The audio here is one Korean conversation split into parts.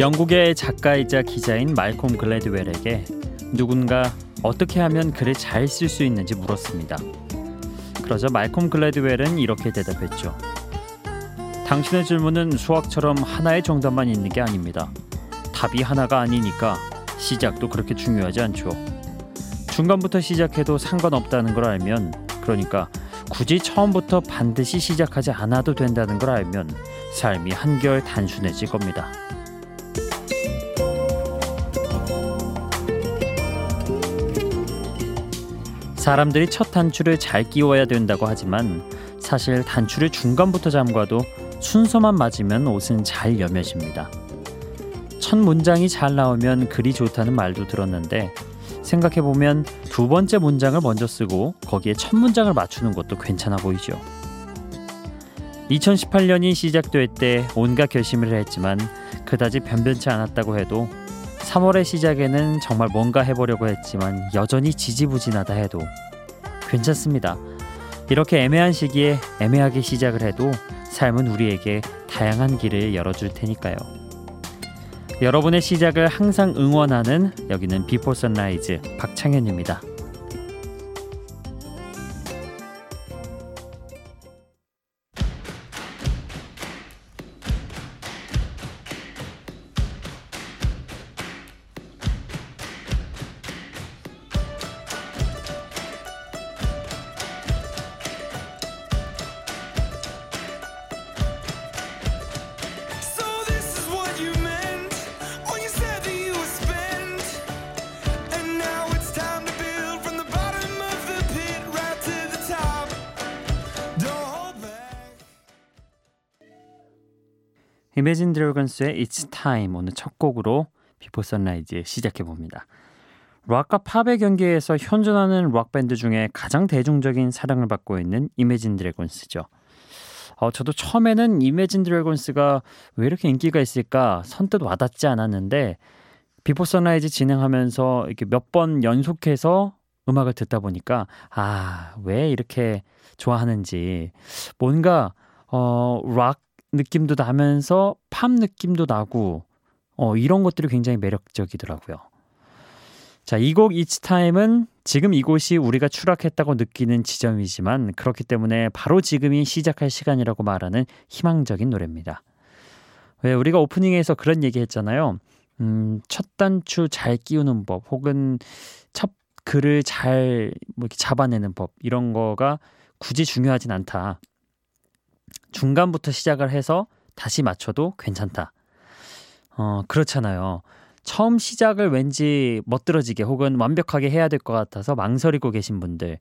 영국의 작가이자 기자인 말콤 글래드웰에게 누군가 어떻게 하면 글을 잘 쓸 수 있는지 물었습니다. 그러자 말콤 글래드웰은 이렇게 대답했죠. 당신의 질문은 수학처럼 하나의 정답만 있는 게 아닙니다. 답이 하나가 아니니까 시작도 그렇게 중요하지 않죠. 중간부터 시작해도 상관없다는 걸 알면 그러니까 굳이 처음부터 반드시 시작하지 않아도 된다는 걸 알면 삶이 한결 단순해질 겁니다. 사람들이 첫 단추를 잘 끼워야 된다고 하지만 사실 단추를 중간부터 잠가도 순서만 맞으면 옷은 잘 여며집니다. 첫 문장이 잘 나오면 글이 좋다는 말도 들었는데 생각해 보면 두 번째 문장을 먼저 쓰고 거기에 첫 문장을 맞추는 것도 괜찮아 보이죠. 2018년이 시작될 때 온갖 결심을 했지만 그다지 변변치 않았다고 해도 3월의 시작에는 정말 뭔가 해보려고 했지만 여전히 지지부진하다 해도 괜찮습니다. 이렇게 애매한 시기에 애매하게 시작을 해도 삶은 우리에게 다양한 길을 열어줄 테니까요. 여러분의 시작을 항상 응원하는 여기는 Before Sunrise 박창현입니다. Imagine Dragons의 It's Time 오늘 첫 곡으로 Before Sunrise 시작해 봅니다. 락과 팝의 경계에서 현존하는 락 밴드 중에 가장 대중적인 사랑을 받고 있는 Imagine Dragons죠. 어, 저도 처음에는 Imagine Dragons가 왜 이렇게 인기가 있을까 선뜻 와닿지 않았는데 Before Sunrise 진행하면서 이렇게 몇 번 연속해서 음악을 듣다 보니까 아, 왜 이렇게 좋아하는지 뭔가 어, 락 느낌도 나면서 팝 느낌도 나고 어, 이런 것들이 굉장히 매력적이더라고요. 자, 이 곡 It's Time은 지금 이곳이 우리가 추락했다고 느끼는 지점이지만 그렇기 때문에 바로 지금이 시작할 시간이라고 말하는 희망적인 노래입니다. 왜 우리가 오프닝에서 그런 얘기 했잖아요. 음, 첫 단추 잘 끼우는 법 혹은 첫 글을 잘뭐 이렇게 잡아내는 법 이런 거가 굳이 중요하진 않다. 중간부터 시작을 해서 다시 맞춰도 괜찮다. 어, 그렇잖아요. 처음 시작을 왠지 멋들어지게 혹은 완벽하게 해야 될 것 같아서 망설이고 계신 분들.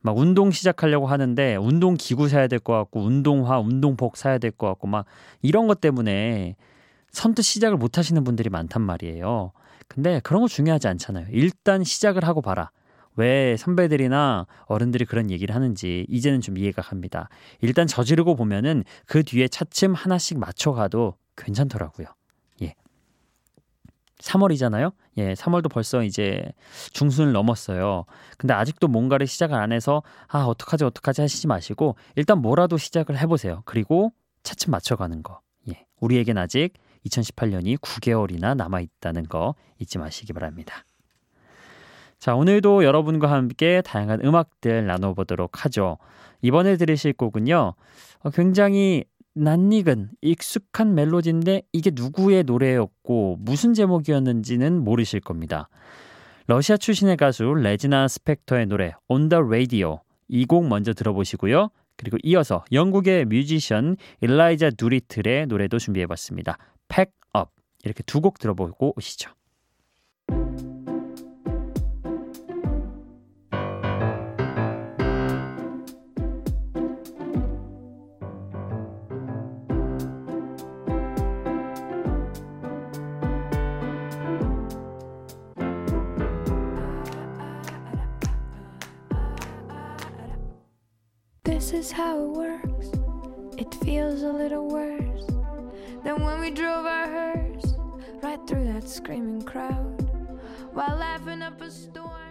막 운동 시작하려고 하는데 운동 기구 사야 될 것 같고 운동화, 운동복 사야 될 것 같고 막 이런 것 때문에 선뜻 시작을 못 하시는 분들이 많단 말이에요. 근데 그런 거 중요하지 않잖아요. 일단 시작을 하고 봐라. 왜 선배들이나 어른들이 그런 얘기를 하는지 이제는 좀 이해가 갑니다. 일단 저지르고 보면은 그 뒤에 차츰 하나씩 맞춰가도 괜찮더라고요. 예. 3월이잖아요. 예, 3월도 벌써 이제 중순을 넘었어요. 근데 아직도 뭔가를 시작을 안 해서 아, 어떡하지 어떡하지 하시지 마시고 일단 뭐라도 시작을 해 보세요. 그리고 차츰 맞춰 가는 거. 예. 우리에겐 아직 2018년이 9개월이나 남아 있다는 거 잊지 마시기 바랍니다. 자, 오늘도 여러분과 함께 다양한 음악들 나눠보도록 하죠. 이번에 들으실 곡은요, 어, 굉장히 낯익은 익숙한 멜로디인데 이게 누구의 노래였고 무슨 제목이었는지는 모르실 겁니다. 러시아 출신의 가수 레지나 스펙터의 노래 On the Radio 이 곡 먼저 들어보시고요. 그리고 이어서 영국의 뮤지션 일라이자 두리틀의 노래도 준비해봤습니다. Pack Up 이렇게 두 곡 들어보고 오시죠. Is how it works. It feels a little worse than when we drove our hearse right through that screaming crowd while laughing up a storm.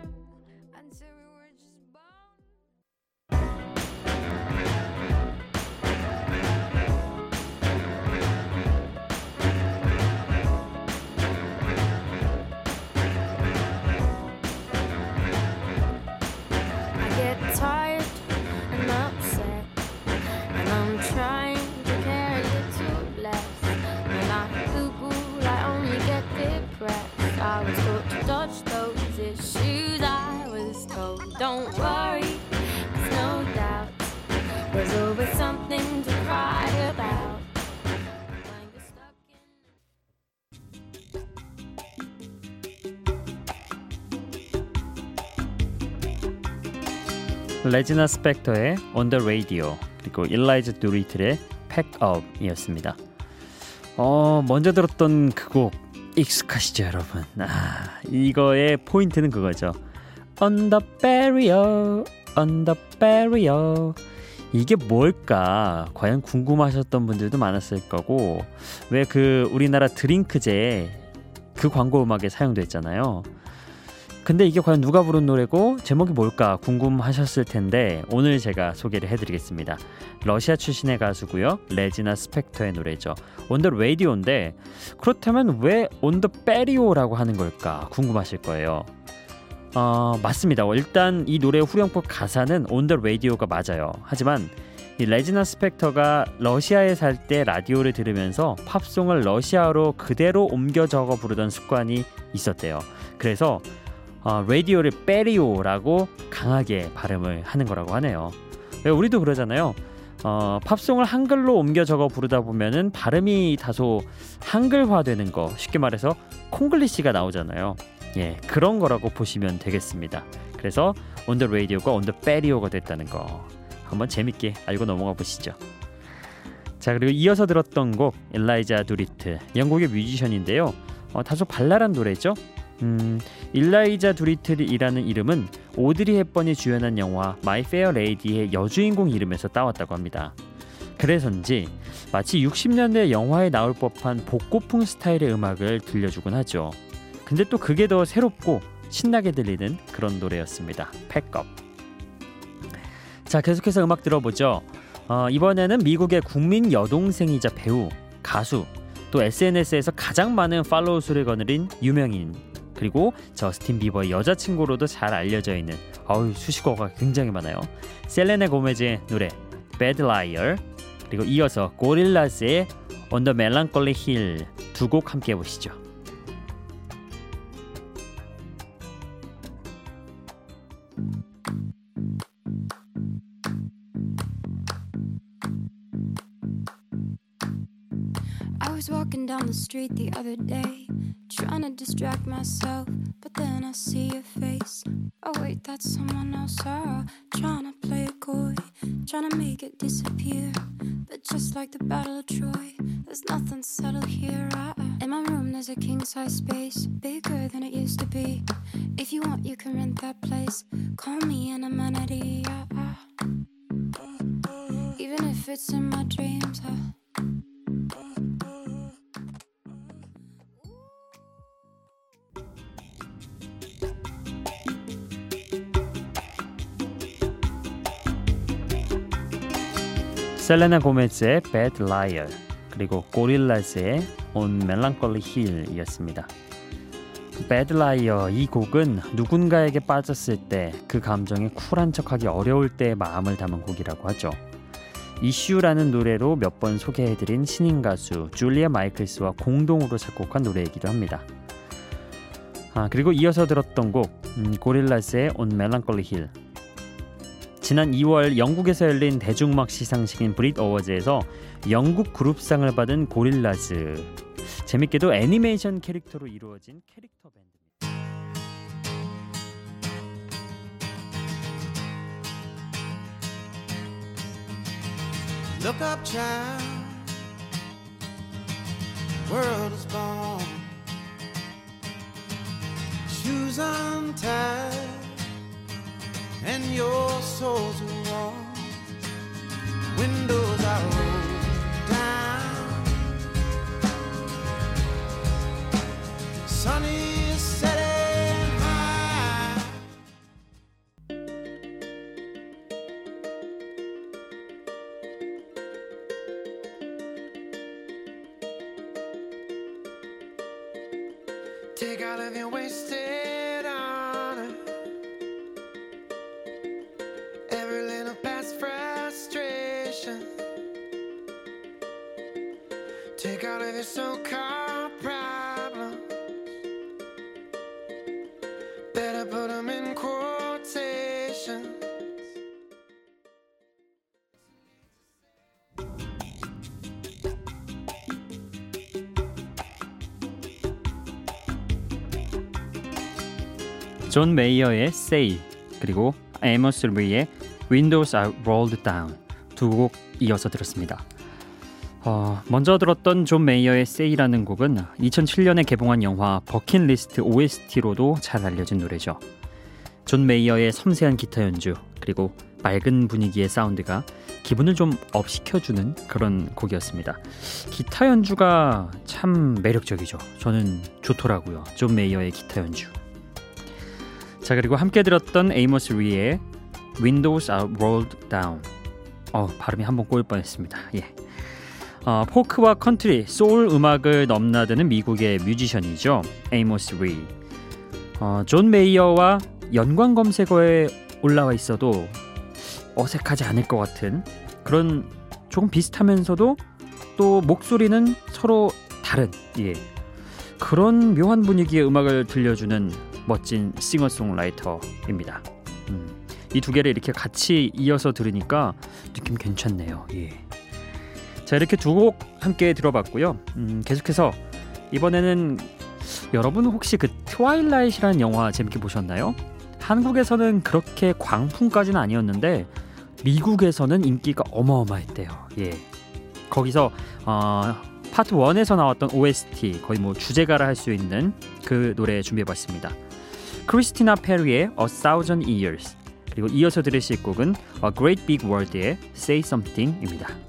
레지나 스펙터의 On the Radio 그리고 일라이즈 두리틀의 Pack Up이었습니다. 어 먼저 들었던 그 곡 익숙하시죠 여러분? 아 이거의 포인트는 그거죠. On the barrier, on the barrier. 이게 뭘까? 과연 궁금하셨던 분들도 많았을 거고 왜 그 우리나라 드링크제 그 광고 음악에 사용됐잖아요. 근데 이게 과연 누가 부른 노래고 제목이 뭘까 궁금하셨을 텐데 오늘 제가 소개를 해드리겠습니다. 러시아 출신의 가수고요. 레지나 스펙터의 노래죠. On the Radio인데 그렇다면 왜 on the 페리오라고 하는 걸까 궁금하실 거예요. 어, 맞습니다. 일단 이 노래의 후렴구 가사는 on the radio가 맞아요. 하지만 이 레지나 스펙터가 러시아에 살 때 라디오를 들으면서 팝송을 러시아어로 그대로 옮겨 적어 부르던 습관이 있었대요. 그래서 어, 라디오를 빼리오라고 강하게 발음을 하는 거라고 하네요. 우리도 그러잖아요. 어, 팝송을 한글로 옮겨 적어 부르다 보면은 발음이 다소 한글화되는 거 쉽게 말해서 콩글리시가 나오잖아요. 예, 그런 거라고 보시면 되겠습니다. 그래서 온더 라디오가 온더 빼리오가 됐다는 거 한번 재밌게 알고 넘어가 보시죠. 자 그리고 이어서 들었던 곡 엘라이자 두리트 영국의 뮤지션인데요. 어, 다소 발랄한 노래죠. 음, 일라이자 두리틀이라는 이름은 오드리 헵번이 주연한 영화 My Fair Lady의 여주인공 이름에서 따왔다고 합니다. 그래서인지 마치 60년대 영화에 나올 법한 복고풍 스타일의 음악을 들려주곤 하죠. 근데 또 그게 더 새롭고 신나게 들리는 그런 노래였습니다. Pack Up. 자, 계속해서 음악 들어보죠. 어, 이번에는 미국의 국민 여동생이자 배우, 가수, 또 SNS에서 가장 많은 팔로우 수를 거느린 유명인 그리고 저스틴 비버의 여자친구로도 잘 알려져 있는 어우 수식어가 굉장히 많아요. 셀레네 고메즈의 노래 Bad Liar 그리고 이어서 고릴라스의 On the Melancholy Hill 두 곡 함께 보시죠. down the street the other day, trying to distract myself, but then I see your face. Oh, wait, that's someone else. Oh, trying to play a coy, trying to make it disappear. But just like the Battle of Troy, there's nothing subtle here. I, in my room, there's a king size space, bigger than it used to be. If you want, you can rent that place. Call me an amenity. I, even if it's in my dreams. I, 셀레나 고메즈의 Bad Liar 그리고 고릴라스의 On Melancholy Hill이었습니다. Bad Liar 이 곡은 누군가에게 빠졌을 때 그 감정에 쿨한 척하기 어려울 때의 마음을 담은 곡이라고 하죠. 이슈라는 노래로 몇 번 소개해드린 신인 가수 줄리아 마이클스와 공동으로 작곡한 노래이기도 합니다. 아 그리고 이어서 들었던 곡 음, 고릴라스의 On Melancholy Hill 지난 2월 영국에서 열린 대중음악 시상식인 브릿 어워즈에서 영국 그룹상을 받은 고릴라즈. 재밌게도 애니메이션 캐릭터로 이루어진 캐릭터 밴드입니다. Look. And your soul's are warm. Windows are rolled down. Sunny is setting high. Take all of your wasted. 존 메이어의 Say 그리고 에이머스 리의 Windows are rolled down 두 곡 이어서 들었습니다. 어, 먼저 들었던 존 메이어의 Say라는 곡은 2007년에 개봉한 영화 버킷리스트 OST로도 잘 알려진 노래죠. 존 메이어의 섬세한 기타 연주 그리고 맑은 분위기의 사운드가 기분을 좀 up시켜주는 그런 곡이었습니다. 기타 연주가 참 매력적이죠. 저는 좋더라고요. 존 메이어의 기타 연주. 자 그리고 함께 들었던 에이머스 리의 Windows are rolled down. 어 발음이 한 번 꼬일 뻔했습니다. 예. 어, 포크와 컨트리, 소울 음악을 넘나드는 미국의 뮤지션이죠. 에이모스 리. 어, 존 메이어와 연관 검색어에 올라와 있어도 어색하지 않을 것 같은 그런 조금 비슷하면서도 또 목소리는 서로 다른 예. 그런 묘한 분위기의 음악을 들려주는 멋진 싱어송라이터입니다. 음, 이 두 개를 이렇게 같이 이어서 들으니까 느낌 괜찮네요. 예. 자 이렇게 두 곡 함께 들어봤고요. 음, 계속해서 이번에는 여러분 혹시 그 Twilight라는 영화 재밌게 보셨나요? 한국에서는 그렇게 광풍까지는 아니었는데 미국에서는 인기가 어마어마했대요. 예. 거기서 어, 파트 1에서 나왔던 OST 거의 뭐 주제가라 할 수 있는 그 노래 준비해봤습니다. 크리스티나 페리의 A Thousand Years 그리고 이어서 들으실 곡은 A Great Big World의 Say Something입니다.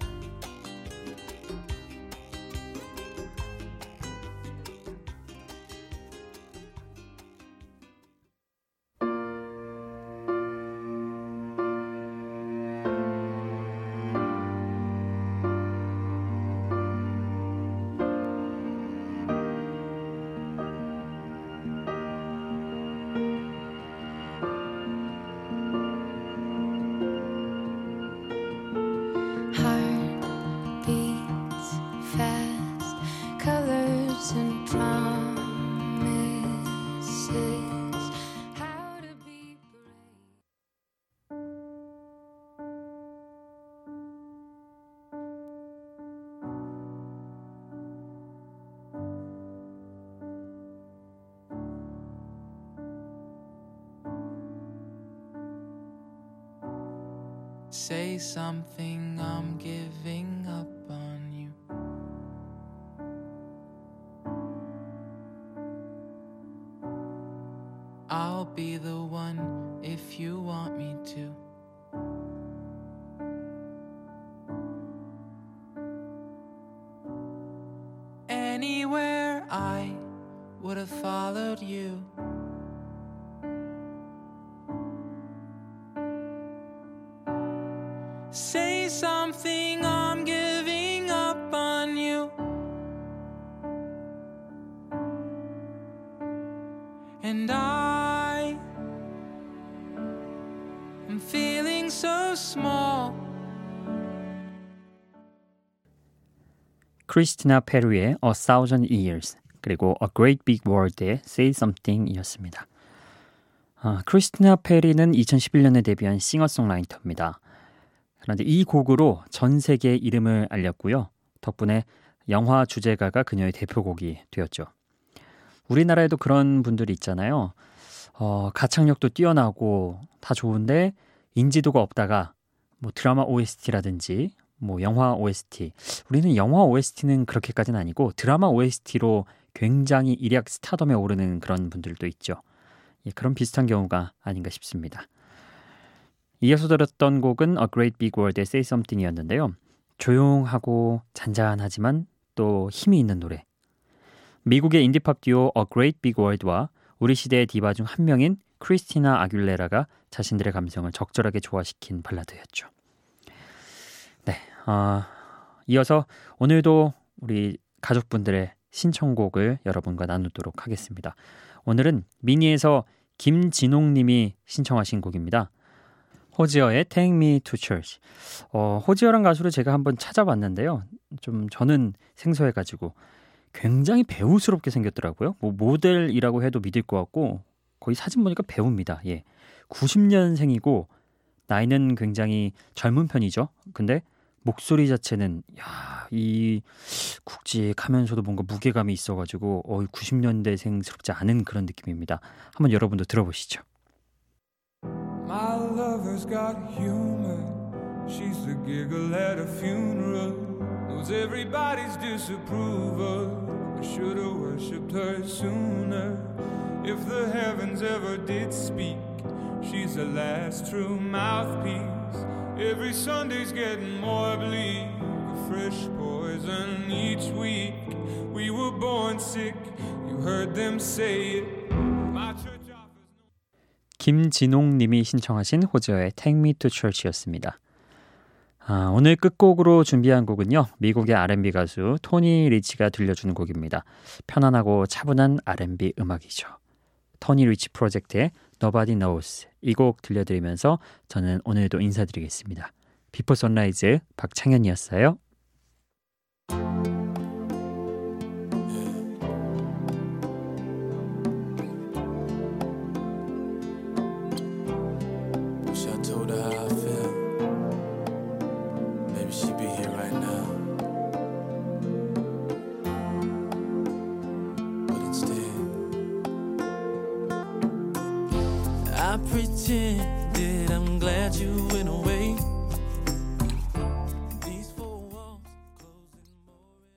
Something, I'm giving up on you. I'll be the one if you want me to. Small. 크리스티나 페루의 A Thousand Years 그리고 A Great Big World의 Say Something이었습니다. 아, 크리스티나 페리는 2011년에 데뷔한 싱어송라이터입니다. 그런데 이 곡으로 전 세계에 이름을 알렸고요. 덕분에 영화 주제가가 그녀의 대표곡이 되었죠. 우리나라에도 그런 분들이 있잖아요. 어, 가창력도 뛰어나고 다 좋은데 인지도가 없다가 뭐 드라마 OST라든지 뭐 영화 OST. 우리는 영화 OST는 그렇게까지는 아니고 드라마 OST로 굉장히 일약 스타덤에 오르는 그런 분들도 있죠. 예, 그런 비슷한 경우가 아닌가 싶습니다. 이어서 들었던 곡은 A Great Big World의 Say Something이었는데요. 조용하고 잔잔하지만 또 힘이 있는 노래. 미국의 인디팝 듀오 A Great Big World와 우리 시대의 디바 중 한 명인 크리스티나 아귤레라가 자신들의 감성을 적절하게 조화시킨 발라드였죠. 네, 어, 이어서 오늘도 우리 가족분들의 신청곡을 여러분과 나누도록 하겠습니다. 오늘은 미니에서 김진홍님이 신청하신 곡입니다. 호지어의 Take Me to Church. 어, 호지어란 가수를 제가 한번 찾아봤는데요. 좀 저는 생소해가지고 굉장히 배우스럽게 생겼더라고요. 뭐 모델이라고 해도 믿을 것 같고 거의 사진 보니까 배우입니다. 예, 90년생이고 나이는 굉장히 젊은 편이죠. 근데 목소리 자체는 야, 이 굵직하면서도 뭔가 무게감이 있어 가지고 어, 90년대생스럽지 않은 그런 느낌입니다. 한번 여러분도 들어보시죠. My lover's got humor. She's the giggle at a funeral. Knows everybody's disapproval. I should've worshipped her sooner. If the heavens ever did speak, she's the last true mouthpiece. Every Sunday's getting more bleak. A fresh poison each week. We were born sick. You heard them say it. My church 김진홍님이 신청하신 호지어의 Take Me to Church였습니다. 아, 오늘 끝곡으로 준비한 곡은요. 미국의 R&B 가수 토니 리치가 들려주는 곡입니다. 편안하고 차분한 R&B 음악이죠. 토니 리치 프로젝트의 Nobody Knows 이 곡 들려드리면서 저는 오늘도 인사드리겠습니다. Before Sunrise 박창현이었어요.